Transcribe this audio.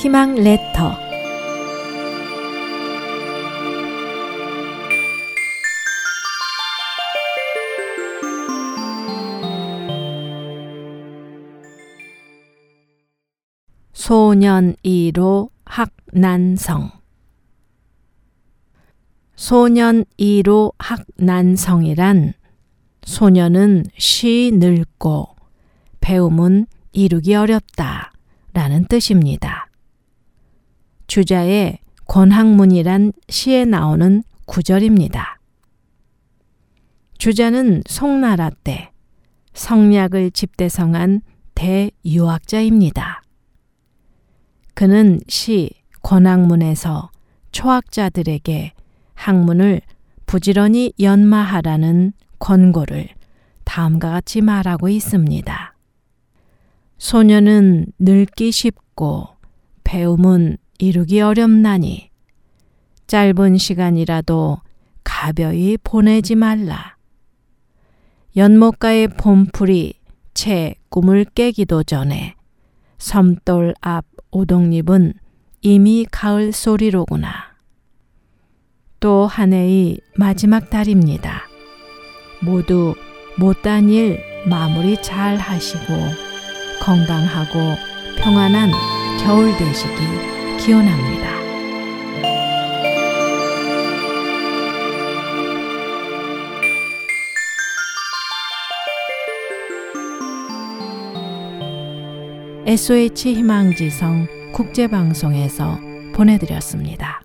희망 레터 소년 1호 학난성 소년 1호 학난성이란 소년은 쉬 늙고 배움은 이루기 어렵다 라는 뜻입니다. 주자의 권학문이란 시에 나오는 구절입니다. 주자는 송나라 때 성략을 집대성한 대유학자입니다. 그는 시 권학문에서 초학자들에게 학문을 부지런히 연마하라는 권고를 다음과 같이 말하고 있습니다. 소년은 늙기 쉽고 배움은 이루기 어렵나니 짧은 시간이라도 가벼이 보내지 말라. 연못가의 봄풀이 채 꿈을 깨기도 전에 섬돌 앞 오동잎은 이미 가을 소리로구나. 또 한 해의 마지막 달입니다. 모두 못단 일 마무리 잘 하시고 건강하고 평안한 겨울 되시기 기원합니다. SOH 희망지성 국제방송에서 보내드렸습니다.